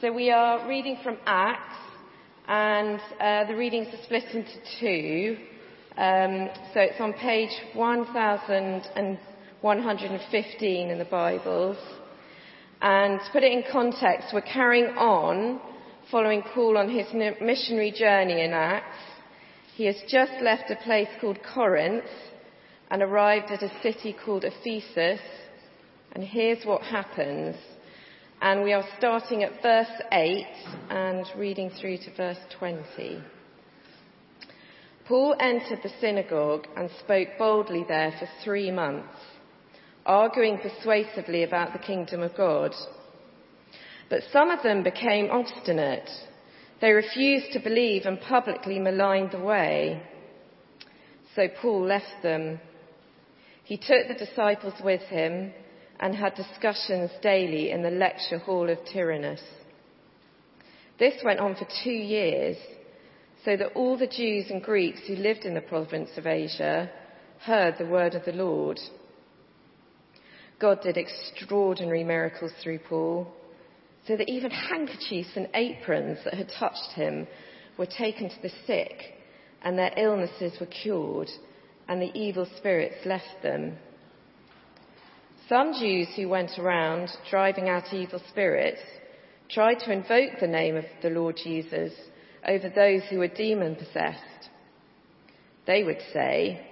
So we are reading from Acts, and uh, the readings are split into two. Um, so it's on page 1115 in the Bibles. And to put it in context, we're carrying on following Paul on his missionary journey in Acts. He has just left a place called Corinth and arrived at a city called Ephesus. And here's what happens. And we are starting at verse 8 and reading through to verse 20. Paul entered the synagogue and spoke boldly there for three months, arguing persuasively about the kingdom of God. But some of them became obstinate. They refused to believe and publicly maligned the way. So Paul left them. He took the disciples with him and had discussions daily in the lecture hall of Tyrannus. This went on for two years, so that all the Jews and Greeks who lived in the province of Asia heard the word of the Lord. God did extraordinary miracles through Paul, so that even handkerchiefs and aprons that had touched him were taken to the sick, and their illnesses were cured, and the evil spirits left them. Some Jews who went around driving out evil spirits tried to invoke the name of the Lord Jesus over those who were demon possessed. They would say,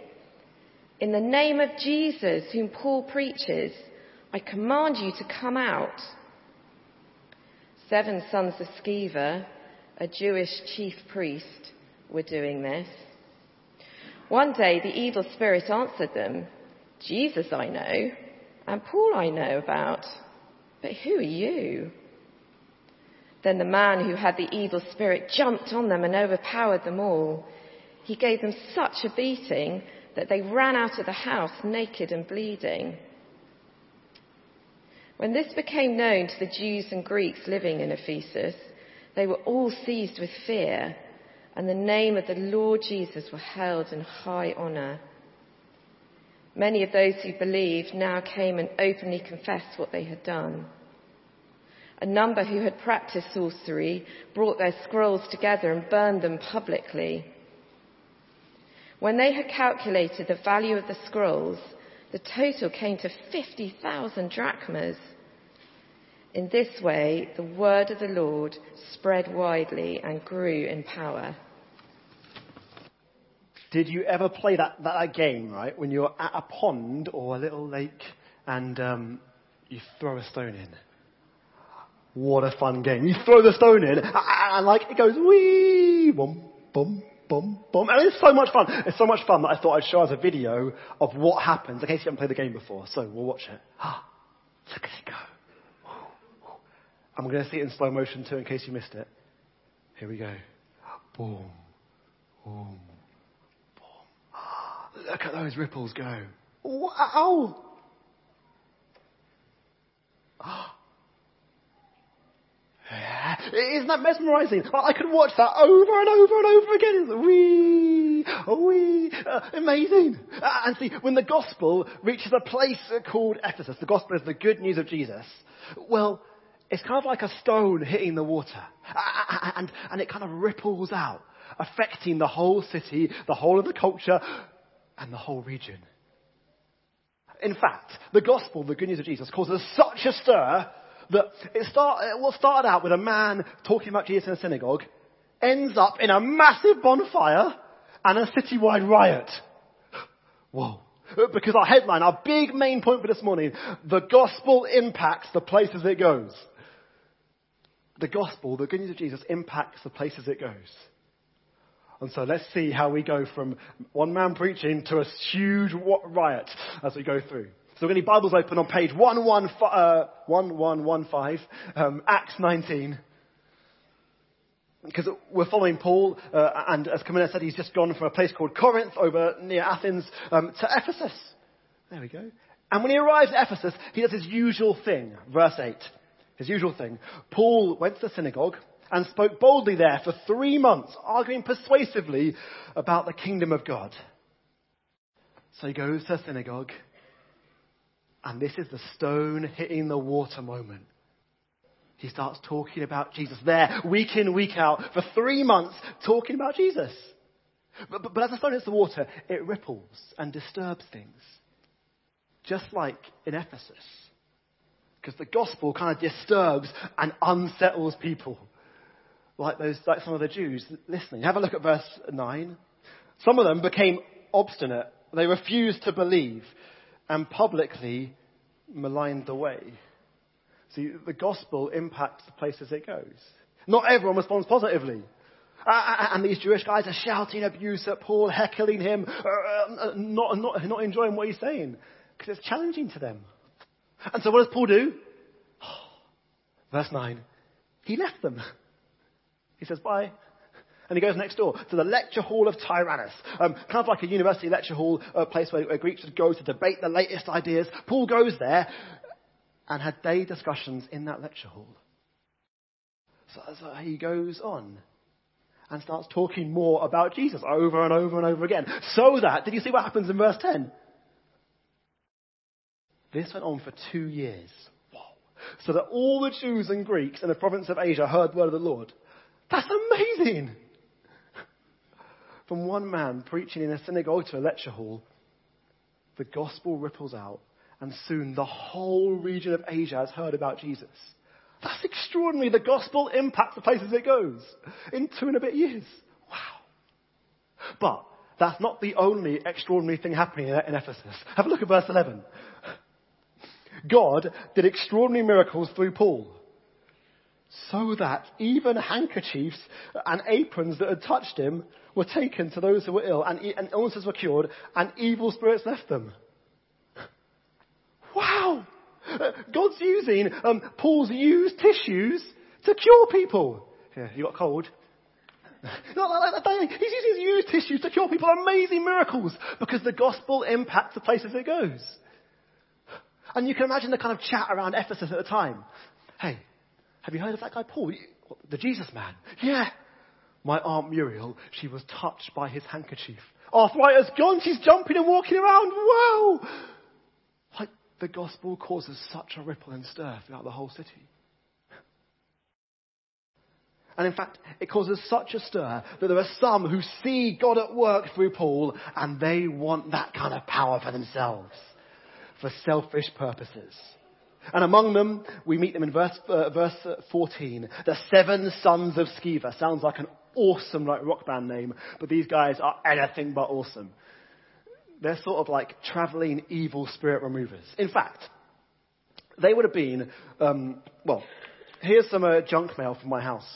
In the name of Jesus, whom Paul preaches, I command you to come out. Seven sons of Sceva, a Jewish chief priest, were doing this. One day the evil spirit answered them, Jesus I know and Paul I know about, but who are you? Then the man who had the evil spirit jumped on them and overpowered them all. He gave them such a beating that they ran out of the house naked and bleeding. When this became known to the Jews and Greeks living in Ephesus, they were all seized with fear, and the name of the Lord Jesus was held in high honour. Many of those who believed now came and openly confessed what they had done. A number who had practiced sorcery brought their scrolls together and burned them publicly. When they had calculated the value of the scrolls, the total came to 50,000 drachmas. In this way, the word of the Lord spread widely and grew in power. Did you ever play that, that game, right, when you're at a pond or a little lake and um, you throw a stone in? What a fun game. You throw the stone in and like it goes wee, boom, boom, boom, boom. And it's so much fun. It's so much fun that I thought I'd show us a video of what happens in case you haven't played the game before. So we'll watch it. Ah, look at it go. We're going to see it in slow motion too in case you missed it. Here we go. Boom, boom, Look at those ripples go. Wow! Isn't that mesmerizing? I could watch that over and over and over again. Wee, wee, uh, amazing. Uh, and see, when the gospel reaches a place called Ephesus, the gospel is the good news of Jesus. Well, it's kind of like a stone hitting the water, and and it kind of ripples out, affecting the whole city, the whole of the culture, and the whole region. In fact, the gospel, the good news of Jesus, causes such a stir that it start, uh, what started out with a man talking about Jesus in a synagogue ends up in a massive bonfire and a citywide riot. Whoa. Because our headline, our big main point for this morning, the gospel impacts the places it goes. The gospel, the good news of Jesus, impacts the places it goes. And so let's see how we go from one man preaching to a huge riot as we go through. So we're going to Bibles open on page 1115, uh, 1115 um, Acts 19. Because we're following Paul, uh, and as Camilla said, he's just gone from a place called Corinth over near Athens um, to Ephesus. There we go. And when he arrives at Ephesus, he does his usual thing. Verse 8. His usual thing. Paul went to the synagogue and spoke boldly there for three months, arguing persuasively about the kingdom of God. So he goes to synagogue, and this is the stone hitting the water moment. He starts talking about Jesus there, week in, week out, for three months, talking about Jesus. But, but, but as the stone hits the water, it ripples and disturbs things. Just like in Ephesus. Because the gospel kind of disturbs and unsettles people. Like those, like some of the Jews listening. Have a look at verse 9. Some of them became obstinate. They refused to believe and publicly maligned the way. See, the gospel impacts the places it goes. Not everyone responds positively. Uh, and these Jewish guys are shouting abuse at Paul, heckling him, uh, not, not, not enjoying what he's saying, because it's challenging to them. And so what does Paul do? Verse 9. He left them. He says, bye. And he goes next door to the lecture hall of Tyrannus, um, kind of like a university lecture hall, a place where, where Greeks would go to debate the latest ideas. Paul goes there and had day discussions in that lecture hall. So, so he goes on and starts talking more about Jesus over and over and over again. So that, did you see what happens in verse 10? This went on for two years. So that all the Jews and Greeks in the province of Asia heard the word of the Lord. That's amazing! From one man preaching in a synagogue to a lecture hall, the gospel ripples out, and soon the whole region of Asia has heard about Jesus. That's extraordinary. The gospel impacts the places it goes in two and a bit years. Wow. But that's not the only extraordinary thing happening in Ephesus. Have a look at verse 11. God did extraordinary miracles through Paul so that even handkerchiefs and aprons that had touched him were taken to those who were ill and, and illnesses were cured and evil spirits left them. Wow! God's using um, Paul's used tissues to cure people. Yeah, you got cold? He's using his used tissues to cure people. Amazing miracles because the gospel impacts the places it goes. And you can imagine the kind of chat around Ephesus at the time. Hey, have you heard of that guy Paul? The Jesus man. Yeah. My Aunt Muriel, she was touched by his handkerchief. Arthritis gone, she's jumping and walking around. Wow! Like the gospel causes such a ripple and stir throughout the whole city. And in fact, it causes such a stir that there are some who see God at work through Paul and they want that kind of power for themselves, for selfish purposes. And among them, we meet them in verse, uh, verse 14. The seven sons of Sceva. Sounds like an awesome like rock band name, but these guys are anything but awesome. They're sort of like traveling evil spirit removers. In fact, they would have been, um, well, here's some uh, junk mail from my house.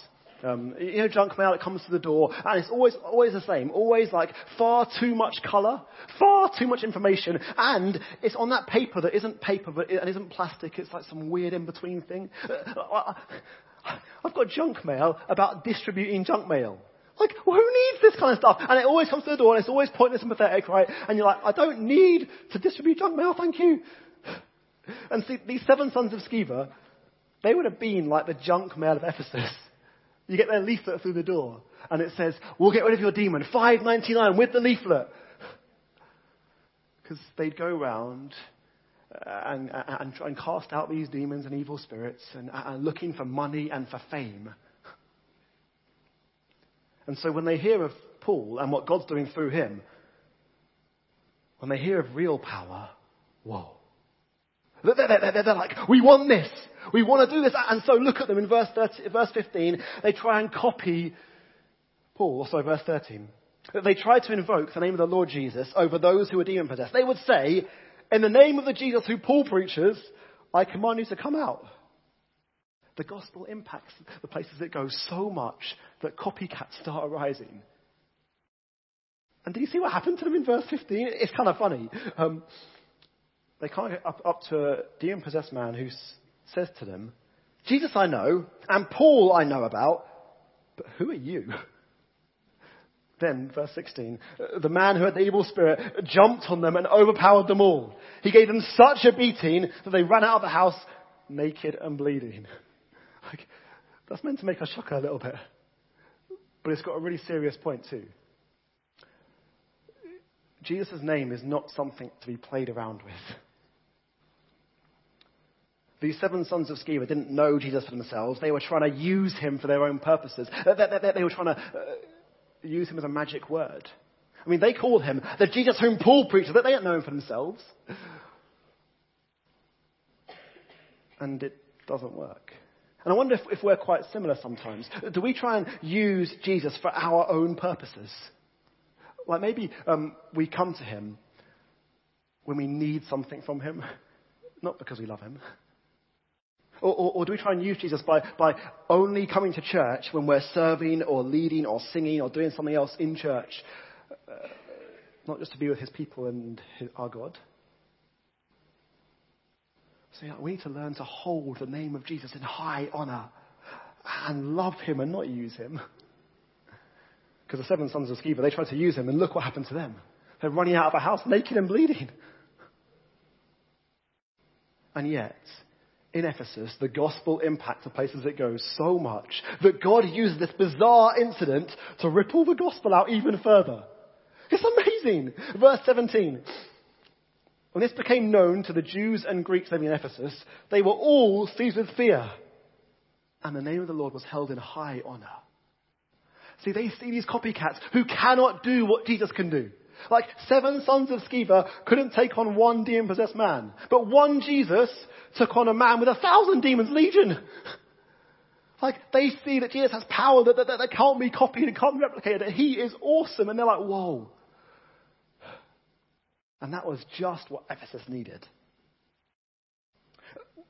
Um, you know, junk mail that comes to the door, and it's always, always the same. Always like far too much colour, far too much information, and it's on that paper that isn't paper, but it, and isn't plastic. It's like some weird in-between thing. Uh, I've got junk mail about distributing junk mail. Like, well, who needs this kind of stuff? And it always comes to the door, and it's always pointless and pathetic, right? And you're like, I don't need to distribute junk mail, thank you. And see, these seven sons of Sceva, they would have been like the junk mail of Ephesus. You get their leaflet through the door, and it says, "We'll get rid of your demon, five ninety nine with the leaflet." Because they'd go around uh, and, and, and, cast out these demons and evil spirits, and, and looking for money and for fame. And so when they hear of Paul and what God's doing through him, when they hear of real power, whoa. They're, they're, they're, like, we want this. We want to do this. And so look at them in verse, 30, verse 15. They try and copy Paul, sorry, verse 13. They try to invoke the name of the Lord Jesus over those who are demon possessed. They would say, in the name of the Jesus who Paul preaches, I command you to come out. The gospel impacts the places it goes so much that copycats start arising. And do you see what happened to them in verse 15? It's kind of funny. Um, they can't get up, up to a demon possessed man who says to them, Jesus I know, and Paul I know about, but who are you? Then, verse 16, the man who had the evil spirit jumped on them and overpowered them all. He gave them such a beating that they ran out of the house naked and bleeding. Like, that's meant to make us shock a little bit. But it's got a really serious point too. Jesus' name is not something to be played around with. These seven sons of Sceva didn't know Jesus for themselves. They were trying to use him for their own purposes. They, they, they, were trying to uh, use him as a magic word. I mean, they called him the Jesus whom Paul preached, but they didn't know him for themselves. And it doesn't work. And I wonder if, if we're quite similar sometimes. Do we try and use Jesus for our own purposes? Like maybe um, we come to him when we need something from him, not because we love him. Or, or, or, do we try and use Jesus by, by only coming to church when we're serving or leading or singing or doing something else in church? Uh, not just to be with his people and his, our God. So yeah, we need to learn to hold the name of Jesus in high honor and love him and not use him. Because the seven sons of Sceva, they tried to use him and look what happened to them. They're running out of a house naked and bleeding. And yet, in Ephesus, the gospel impacts the places it goes so much that God used this bizarre incident to ripple the gospel out even further. It's amazing. Verse 17. When this became known to the Jews and Greeks living in Ephesus, they were all seized with fear. And the name of the Lord was held in high honor. See, they see these copycats who cannot do what Jesus can do. Like seven sons of Sceva couldn't take on one demon possessed man. But one Jesus took on a man with a thousand demons, legion. Like they see that Jesus has power that, that, that can't be copied and can't be replicated. That he is awesome. And they're like, whoa. And that was just what Ephesus needed.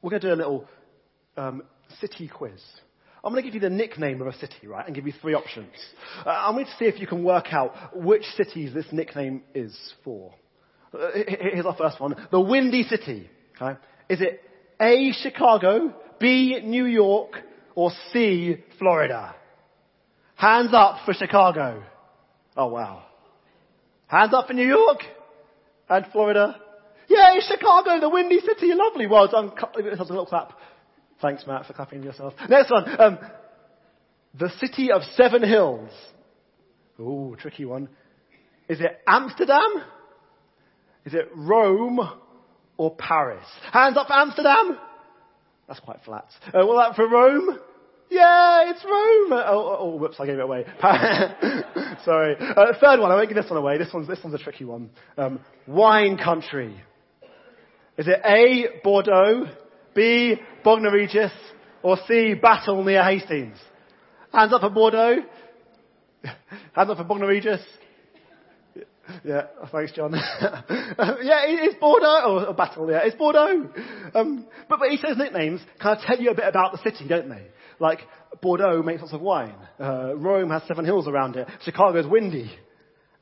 We're going to do a little um, city quiz. I'm going to give you the nickname of a city, right, and give you three options. Uh, I'm going to see if you can work out which cities this nickname is for. Uh, here's our first one. The Windy City. Okay? Is it A, Chicago, B, New York, or C, Florida? Hands up for Chicago. Oh wow. Hands up for New York and Florida. Yay, Chicago, the Windy City, lovely. Well done. A little clap. Thanks, Matt, for clapping yourself. Next one. Um, the city of seven hills. Ooh, tricky one. Is it Amsterdam? Is it Rome or Paris? Hands up for Amsterdam. That's quite flat. Uh, what for Rome? Yeah, it's Rome. Oh, oh, oh, whoops, I gave it away. Sorry. Uh, third one, I won't give this one away. This one's, this one's a tricky one. Um, wine country. Is it A, Bordeaux, B, Bognor Regis, or C, Battle near Hastings? Hands up for Bordeaux. Hands up for Bognor Regis. Yeah, thanks, John. yeah, it's Bordeaux, or, or, Battle, yeah, it's Bordeaux. Um, but, but he says nicknames kind of tell you a bit about the city, don't they? Like, Bordeaux makes lots of wine. Uh, Rome has seven hills around it. Chicago's windy.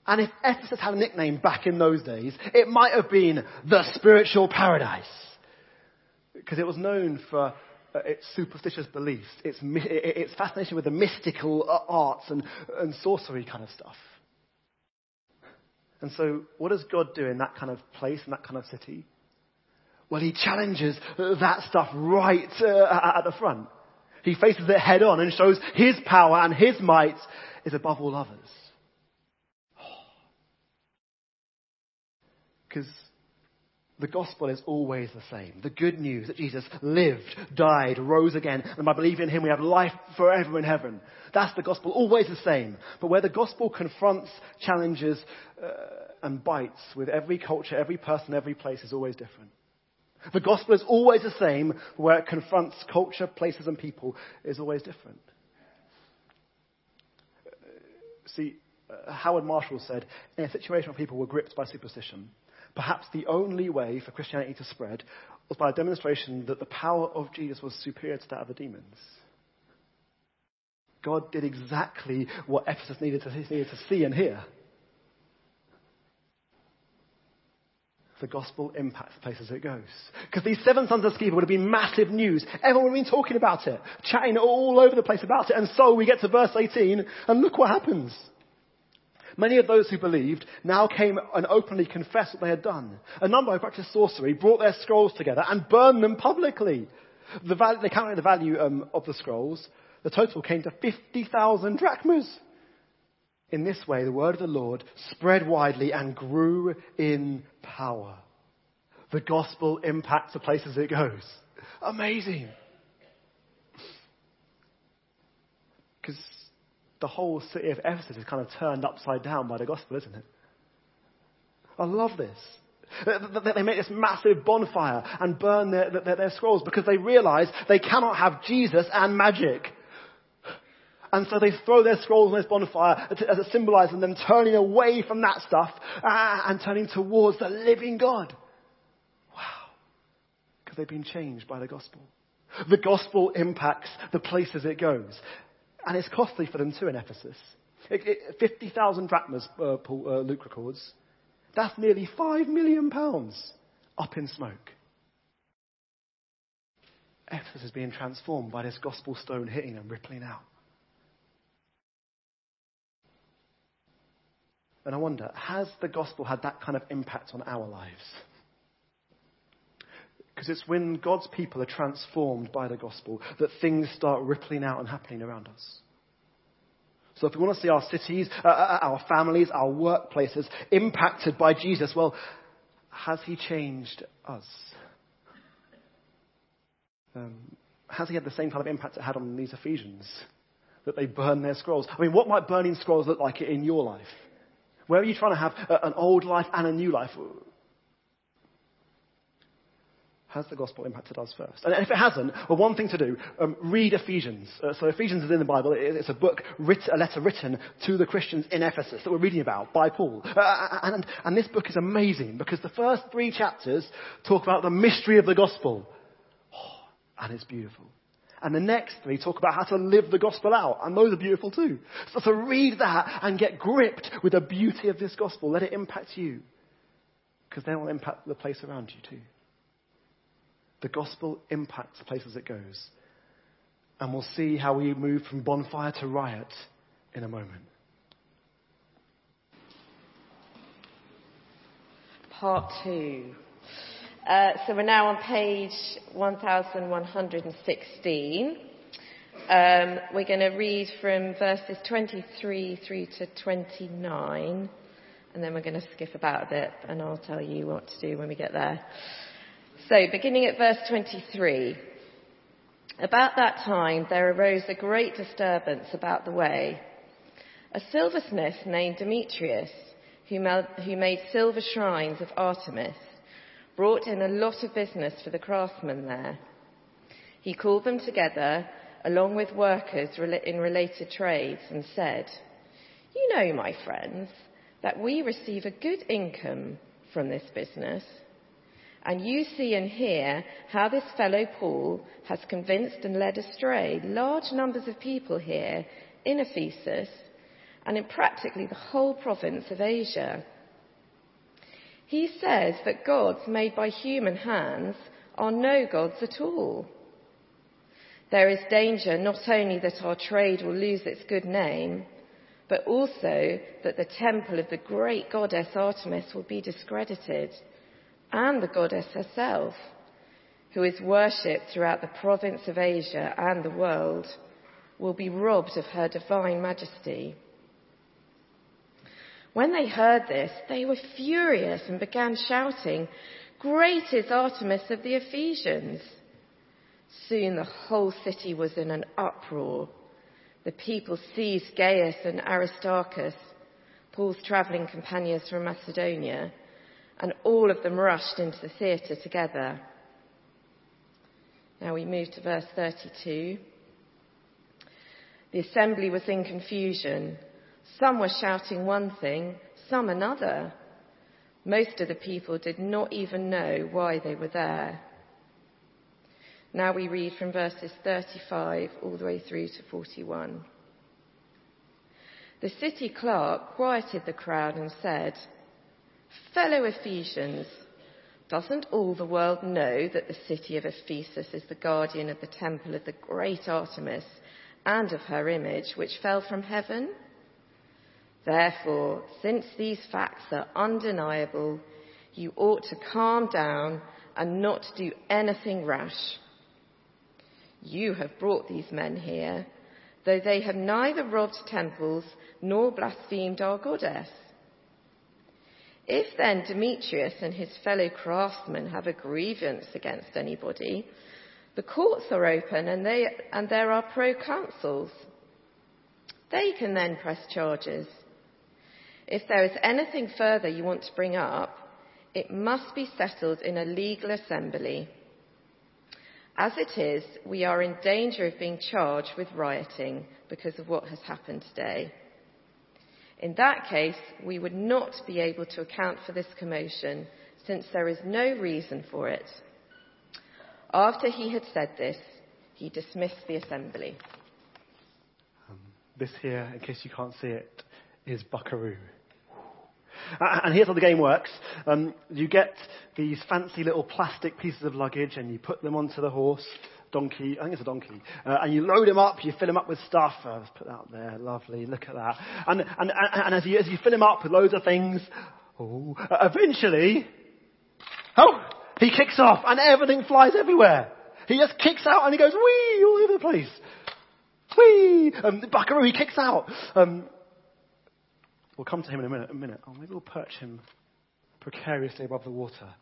And if Ephesus had a nickname back in those days, it might have been the spiritual paradise because it was known for uh, its superstitious beliefs, its, its fascination with the mystical uh, arts and, and sorcery kind of stuff. And so, what does God do in that kind of place, in that kind of city? Well, He challenges that stuff right uh, at the front. He faces it head on and shows His power and His might is above all others. Because the gospel is always the same. The good news that Jesus lived, died, rose again, and by believing in him we have life forever in heaven. That's the gospel, always the same. But where the gospel confronts, challenges, uh, and bites with every culture, every person, every place is always different. The gospel is always the same, where it confronts culture, places, and people is always different. See, uh, Howard Marshall said, in a situation where people were gripped by superstition, perhaps the only way for Christianity to spread was by a demonstration that the power of Jesus was superior to that of the demons. God did exactly what Ephesus needed to, needed to see and hear. The gospel impacts the places it goes. Because these seven sons of Sceva would have been massive news. Everyone would have been talking about it, chatting all over the place about it. And so we get to verse 18, and look what happens. Many of those who believed now came and openly confessed what they had done. A number who practiced sorcery brought their scrolls together and burned them publicly. The value, they counted the value um, of the scrolls. The total came to 50,000 drachmas. In this way, the word of the Lord spread widely and grew in power. The gospel impacts the places it goes. Amazing. Because the whole city of Ephesus is kind of turned upside down by the gospel, isn't it? I love this. They make this massive bonfire and burn their, their, their scrolls because they realize they cannot have Jesus and magic. And so they throw their scrolls on this bonfire as it symbolizes them turning away from that stuff uh, and turning towards the living God. Wow. Because they've been changed by the gospel. The gospel impacts the places it goes. And it's costly for them too in Ephesus. 50,000 drachmas, uh, Paul, uh, Luke records. That's nearly five million pounds up in smoke. Ephesus is being transformed by this gospel stone hitting and rippling out. And I wonder, has the gospel had that kind of impact on our lives? Because it's when God's people are transformed by the gospel that things start rippling out and happening around us. So if we want to see our cities, uh, uh, uh, our families, our workplaces impacted by Jesus, well, has he changed us? Um, has he had the same kind of impact it had on these Ephesians? That they burn their scrolls. I mean, what might burning scrolls look like in your life? Where are you trying to have an old life and a new life? Has the gospel impacted us first? And if it hasn't, well, one thing to do, um, read Ephesians. Uh, so Ephesians is in the Bible. It's a book, writ- a letter written to the Christians in Ephesus that we're reading about by Paul. Uh, and, and this book is amazing because the first three chapters talk about the mystery of the gospel. Oh, and it's beautiful. And the next three talk about how to live the gospel out. And those are beautiful too. So, so read that and get gripped with the beauty of this gospel. Let it impact you. Because then it will impact the place around you too. The gospel impacts the places it goes. And we'll see how we move from bonfire to riot in a moment. Part two. Uh, so we're now on page 1116. Um, we're going to read from verses 23 through to 29, and then we're going to skip about a bit, and I'll tell you what to do when we get there. So, beginning at verse 23. About that time, there arose a great disturbance about the way. A silversmith named Demetrius, who made silver shrines of Artemis, brought in a lot of business for the craftsmen there. He called them together, along with workers in related trades, and said, You know, my friends, that we receive a good income from this business. And you see and hear how this fellow Paul has convinced and led astray large numbers of people here in Ephesus and in practically the whole province of Asia. He says that gods made by human hands are no gods at all. There is danger not only that our trade will lose its good name, but also that the temple of the great goddess Artemis will be discredited and the goddess herself, who is worshipped throughout the province of Asia and the world, will be robbed of her divine majesty. When they heard this, they were furious and began shouting, Great is Artemis of the Ephesians! Soon the whole city was in an uproar. The people seized Gaius and Aristarchus, Paul's travelling companions from Macedonia, and all of them rushed into the theatre together. Now we move to verse 32. The assembly was in confusion. Some were shouting one thing, some another. Most of the people did not even know why they were there. Now we read from verses 35 all the way through to 41. The city clerk quieted the crowd and said, Fellow Ephesians, doesn't all the world know that the city of Ephesus is the guardian of the temple of the great Artemis and of her image, which fell from heaven? Therefore, since these facts are undeniable, you ought to calm down and not do anything rash. You have brought these men here, though they have neither robbed temples nor blasphemed our goddess. If then Demetrius and his fellow craftsmen have a grievance against anybody, The courts are open and, they, and there are proconsuls. They can then press charges. If there is anything further you want to bring up, it must be settled in a legal assembly. As it is, we are in danger of being charged with rioting because of what has happened today. In that case, we would not be able to account for this commotion since there is no reason for it. After he had said this, he dismissed the assembly. Um, this here, in case you can't see it, is Buckaroo. And here's how the game works. Um, you get these fancy little plastic pieces of luggage and you put them onto the horse, donkey, I think it's a donkey, uh, and you load him up, you fill him up with stuff. Oh, let's put that there, lovely, look at that. And, and, and, as, you, as you fill him up with loads of things, oh, eventually, oh, he kicks off and everything flies everywhere. He just kicks out and he goes wee all over the place. Wee! Um, Buckaroo, he kicks out. Um, We'll come to him in a minute. A minute. Oh, maybe we'll perch him precariously above the water.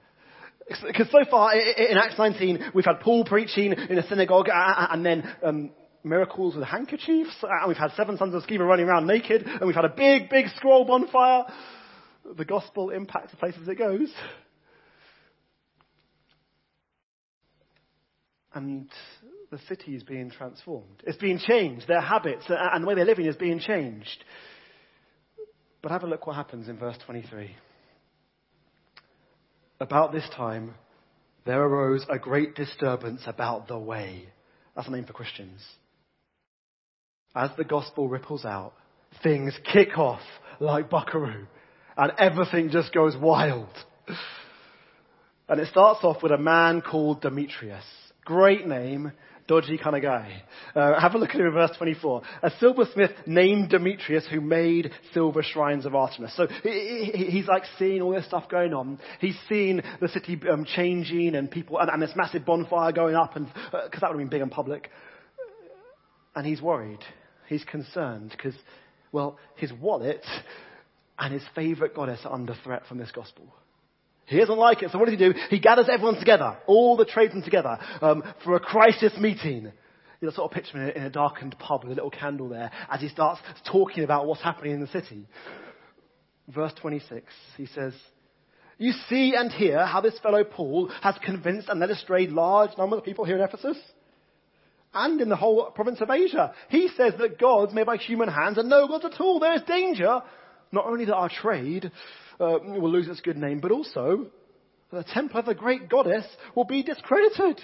Because so far in Acts 19, we've had Paul preaching in a synagogue and then um, miracles with handkerchiefs, and we've had seven sons of Sceva running around naked, and we've had a big, big scroll bonfire. The gospel impacts the places it goes. And the city is being transformed. It's being changed. Their habits and the way they're living is being changed. But have a look what happens in verse 23. About this time, there arose a great disturbance about the way. That's a name for Christians. As the gospel ripples out, things kick off like buckaroo, and everything just goes wild. And it starts off with a man called Demetrius. Great name, dodgy kind of guy. Uh, have a look at him in verse 24. A silversmith named Demetrius who made silver shrines of Artemis. So he, he, he's like seeing all this stuff going on. He's seeing the city um, changing and people, and, and, this massive bonfire going up, and because uh, that would have been big and public. And he's worried. He's concerned because, well, his wallet and his favorite goddess are under threat from this gospel. He doesn't like it. So what does he do? He gathers everyone together, all the tradesmen together, um, for a crisis meeting. You know, sort of picture him in a, darkened pub with a little candle there as he starts talking about what's happening in the city. Verse 26, he says, You see and hear how this fellow Paul has convinced and led astray large numbers of people here in Ephesus and in the whole province of Asia. He says that gods made by human hands are no gods at all. There is danger, not only that our trade, uh, will lose its good name, but also the temple of the great goddess will be discredited.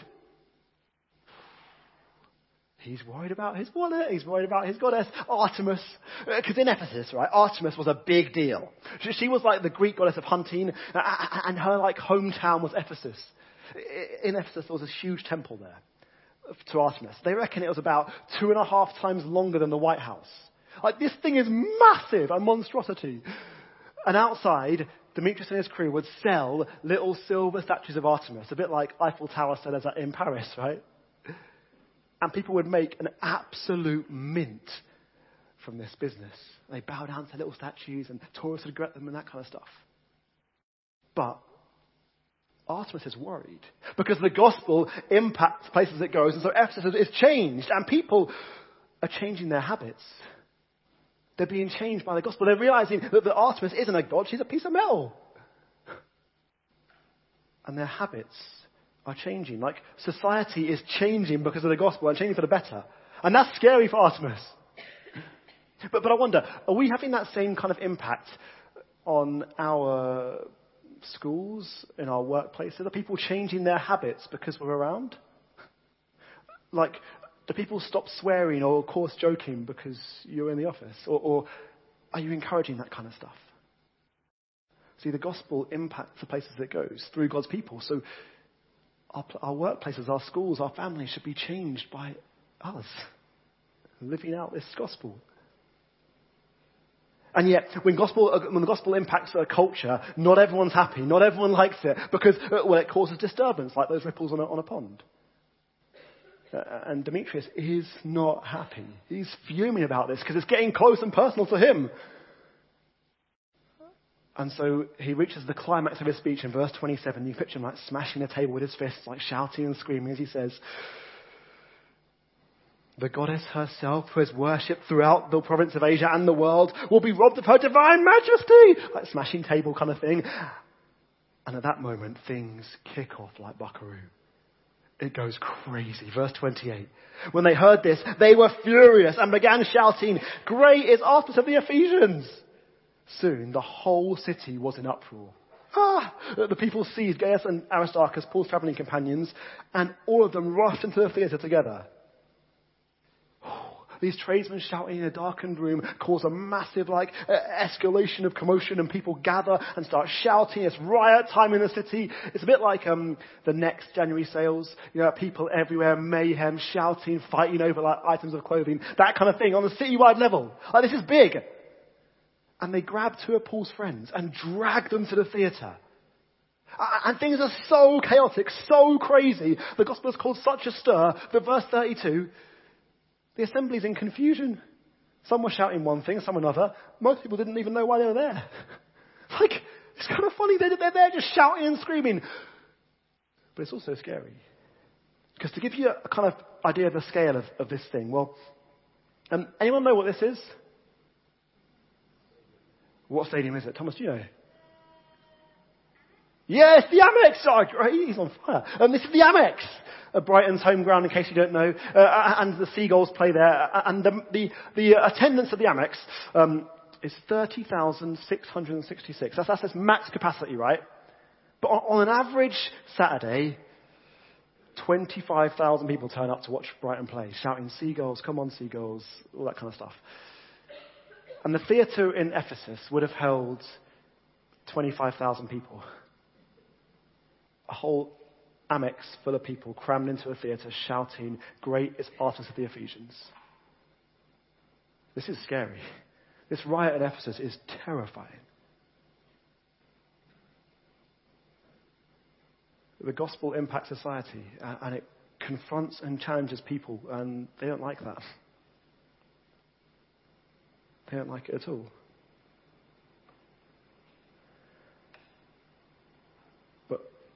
He's worried about his wallet. He's worried about his goddess, Artemis. Because uh, in Ephesus, right, Artemis was a big deal. She was like the Greek goddess of hunting, and her like hometown was Ephesus. In Ephesus, there was a huge temple there to Artemis. They reckon it was about two and a half times longer than the White House. Like this thing is massive, a monstrosity. And outside, Demetrius and his crew would sell little silver statues of Artemis, a bit like Eiffel Tower sellers in Paris, right? And people would make an absolute mint from this business. They bow down to little statues and tourists would get them and that kind of stuff. But Artemis is worried because the gospel impacts places it goes, and so Ephesus is changed, and people are changing their habits. They're being changed by the gospel. They're realizing that the Artemis isn't a god, she's a piece of metal. And their habits are changing. Like society is changing because of the gospel and changing for the better. And that's scary for Artemis. But, but I wonder, are we having that same kind of impact on our schools, in our workplaces? Are people changing their habits because we're around? Like, do people stop swearing or coarse joking because you're in the office? Or, or are you encouraging that kind of stuff? See, the gospel impacts the places it goes through God's people. So our, our workplaces, our schools, our families should be changed by us living out this gospel. And yet, when, gospel, uh, when the gospel impacts a culture, not everyone's happy, not everyone likes it, because uh, well, it causes disturbance, like those ripples on a, on a pond. Uh, and Demetrius is not happy. He's fuming about this because it's getting close and personal to him. And so he reaches the climax of his speech in verse 27. You picture him like smashing the table with his fists, like shouting and screaming as he says, the goddess herself, who is worshipped throughout the province of Asia and the world, will be robbed of her divine majesty! Like smashing table kind of thing. And at that moment, things kick off like buckaroo. It goes crazy. Verse 28. When they heard this, they were furious and began shouting, Great is Artemis of the Ephesians! Soon the whole city was in uproar. Ah! The people seized Gaius and Aristarchus, Paul's traveling companions, and all of them rushed into the theatre together. These tradesmen shouting in a darkened room cause a massive like uh, escalation of commotion and people gather and start shouting. It's riot time in the city. It's a bit like um, the next January sales. You know, people everywhere, mayhem, shouting, fighting over like items of clothing, that kind of thing on the citywide level. Like this is big. And they grab two of Paul's friends and drag them to the theatre. And things are so chaotic, so crazy. The gospel has called such a stir that verse 32 the assembly's in confusion. Some were shouting one thing, some another. Most people didn't even know why they were there. like, it's kind of funny. They're, they're there just shouting and screaming. But it's also scary. Because to give you a kind of idea of the scale of, of this thing, well, um, anyone know what this is? What stadium is it? Thomas, do you know? Yes, the Amex! Oh, great, he's on fire. And this is the Amex Brighton's home ground, in case you don't know, uh, and the Seagulls play there. And the, the, the attendance at the Amex um, is 30,666. That's, that's its max capacity, right? But on, on an average Saturday, 25,000 people turn up to watch Brighton play, shouting, Seagulls, come on, Seagulls, all that kind of stuff. And the theatre in Ephesus would have held 25,000 people. A whole Amex full of people crammed into a theatre shouting, Great is Artemis of the Ephesians. This is scary. This riot in Ephesus is terrifying. The gospel impacts society uh, and it confronts and challenges people, and they don't like that. They don't like it at all.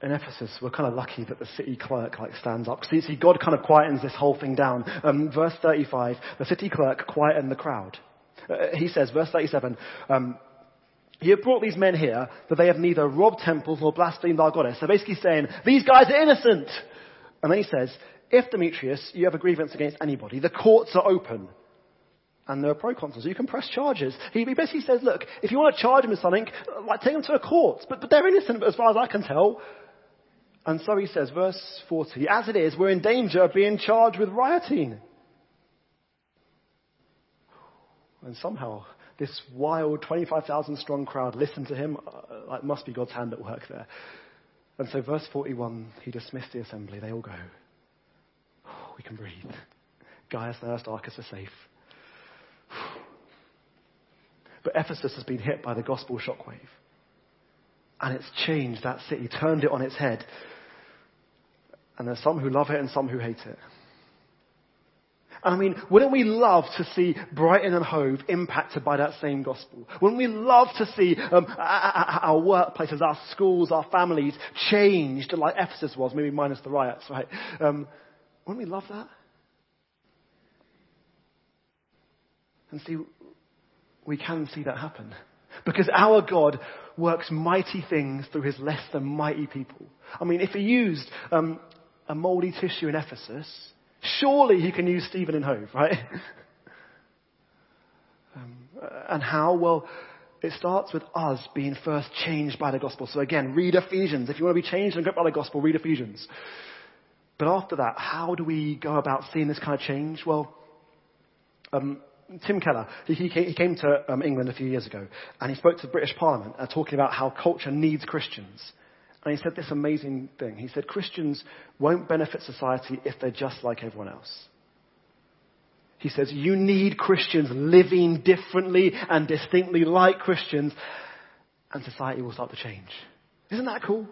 In Ephesus, we're kind of lucky that the city clerk like stands up. See, see God kind of quietens this whole thing down. Um, verse 35, the city clerk quietened the crowd. Uh, he says, verse 37, um, you have brought these men here that they have neither robbed temples nor blasphemed our goddess. So basically saying, these guys are innocent. And then he says, if Demetrius, you have a grievance against anybody, the courts are open. And there are proconsuls. You can press charges. He basically says, look, if you want to charge them with something, like take them to a court. But, but they're innocent as far as I can tell. And so he says, verse 40, as it is, we're in danger of being charged with rioting. And somehow, this wild 25,000 strong crowd listened to him. Uh, it must be God's hand at work there. And so, verse 41, he dismissed the assembly. They all go. we can breathe. Gaius and Aristarchus are safe. But Ephesus has been hit by the gospel shockwave. And it's changed that city, turned it on its head. And there's some who love it and some who hate it. And I mean, wouldn't we love to see Brighton and Hove impacted by that same gospel? Wouldn't we love to see um, our workplaces, our schools, our families changed like Ephesus was, maybe minus the riots, right? Um, wouldn't we love that? And see, we can see that happen. Because our God works mighty things through his less than mighty people. I mean, if he used um, a moldy tissue in Ephesus, surely he can use Stephen in Hove, right? um, and how? Well, it starts with us being first changed by the gospel. So again, read Ephesians. If you want to be changed and gripped by the gospel, read Ephesians. But after that, how do we go about seeing this kind of change? Well, um, Tim Keller, he, he came to um, England a few years ago, and he spoke to the British Parliament uh, talking about how culture needs Christians. And he said this amazing thing. He said, Christians won't benefit society if they're just like everyone else. He says, you need Christians living differently and distinctly like Christians, and society will start to change. Isn't that cool?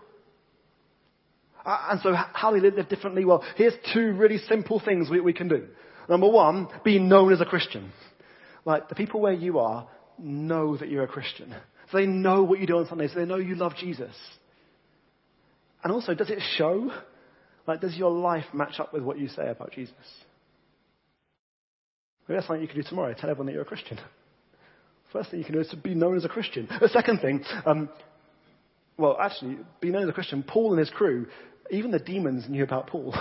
Uh, and so how do we live differently? Well, here's two really simple things we, we can do. Number one, be known as a Christian. Like the people where you are know that you're a Christian. So they know what you do on Sunday, so they know you love Jesus. And also, does it show? Like, does your life match up with what you say about Jesus? Maybe that's something you can do tomorrow. Tell everyone that you're a Christian. First thing you can do is to be known as a Christian. The second thing, um, well, actually, be known as a Christian. Paul and his crew, even the demons knew about Paul.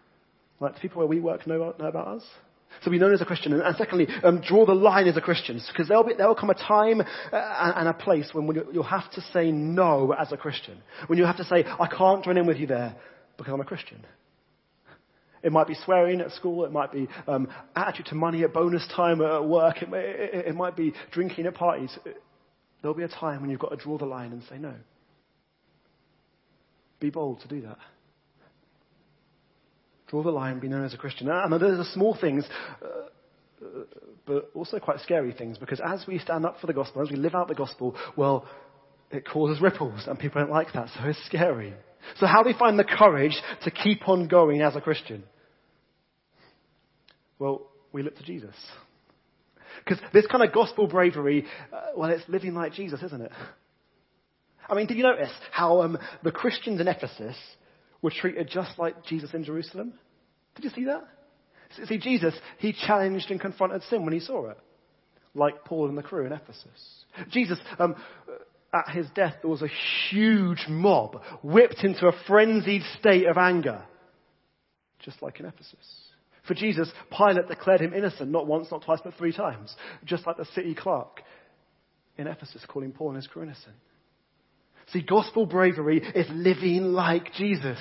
like the people where we work know, know about us. So be known as a Christian. And, and secondly, um, draw the line as a Christian. Because there'll, be, there'll come a time uh, and a place when you'll have to say no as a Christian. When you have to say, I can't join in with you there because I'm a Christian. It might be swearing at school. It might be um, attitude to money at bonus time at work. It, it, it might be drinking at parties. There'll be a time when you've got to draw the line and say no. Be bold to do that. Draw the line, be known as a Christian. And those are small things, uh, but also quite scary things, because as we stand up for the gospel, as we live out the gospel, well, it causes ripples, and people don't like that, so it's scary. So how do we find the courage to keep on going as a Christian? Well, we look to Jesus. Because this kind of gospel bravery, uh, well, it's living like Jesus, isn't it? I mean, did you notice how um, the Christians in Ephesus were treated just like Jesus in Jerusalem? Did you see that? See, Jesus, he challenged and confronted sin when he saw it, like Paul and the crew in Ephesus. Jesus, um, at his death, there was a huge mob whipped into a frenzied state of anger, just like in Ephesus. For Jesus, Pilate declared him innocent not once, not twice, but three times, just like the city clerk in Ephesus calling Paul and his crew innocent. See, gospel bravery is living like Jesus.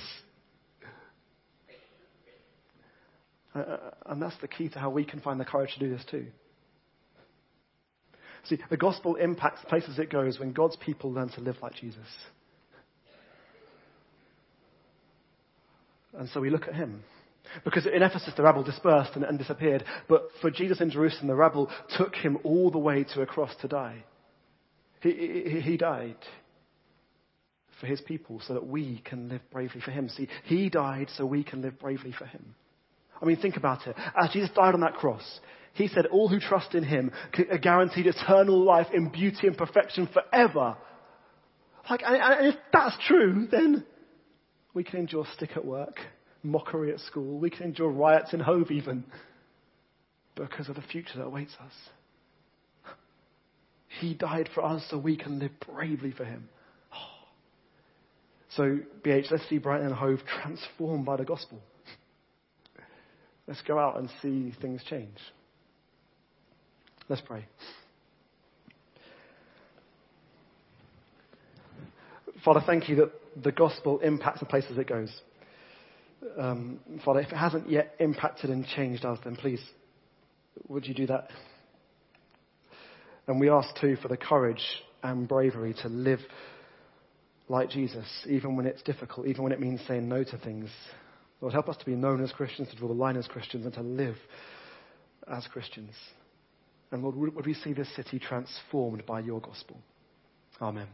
Uh, uh, and that's the key to how we can find the courage to do this too. See, the gospel impacts places it goes when God's people learn to live like Jesus. And so we look at him. Because in Ephesus, the rabble dispersed and, and, disappeared. But for Jesus in Jerusalem, the rabble took him all the way to a cross to die. He, he, he died for his people so that we can live bravely for him. See, he died so we can live bravely for him. I mean, think about it. As Jesus died on that cross, he said all who trust in him are guaranteed eternal life in beauty and perfection forever. Like, and if that's true, then we can endure stick at work, mockery at school, we can endure riots in Hove even, because of the future that awaits us. He died for us so we can live bravely for him. So, BH, let's see Brighton and Hove transformed by the gospel. Let's go out and see things change. Let's pray. Father, thank you that the gospel impacts the places it goes. Um, Father, if it hasn't yet impacted and changed us, then please, would you do that? And we ask too for the courage and bravery to live like Jesus, even when it's difficult, even when it means saying no to things. Lord, help us to be known as Christians, to draw the line as Christians, and to live as Christians. And Lord, would we see this city transformed by your gospel? Amen.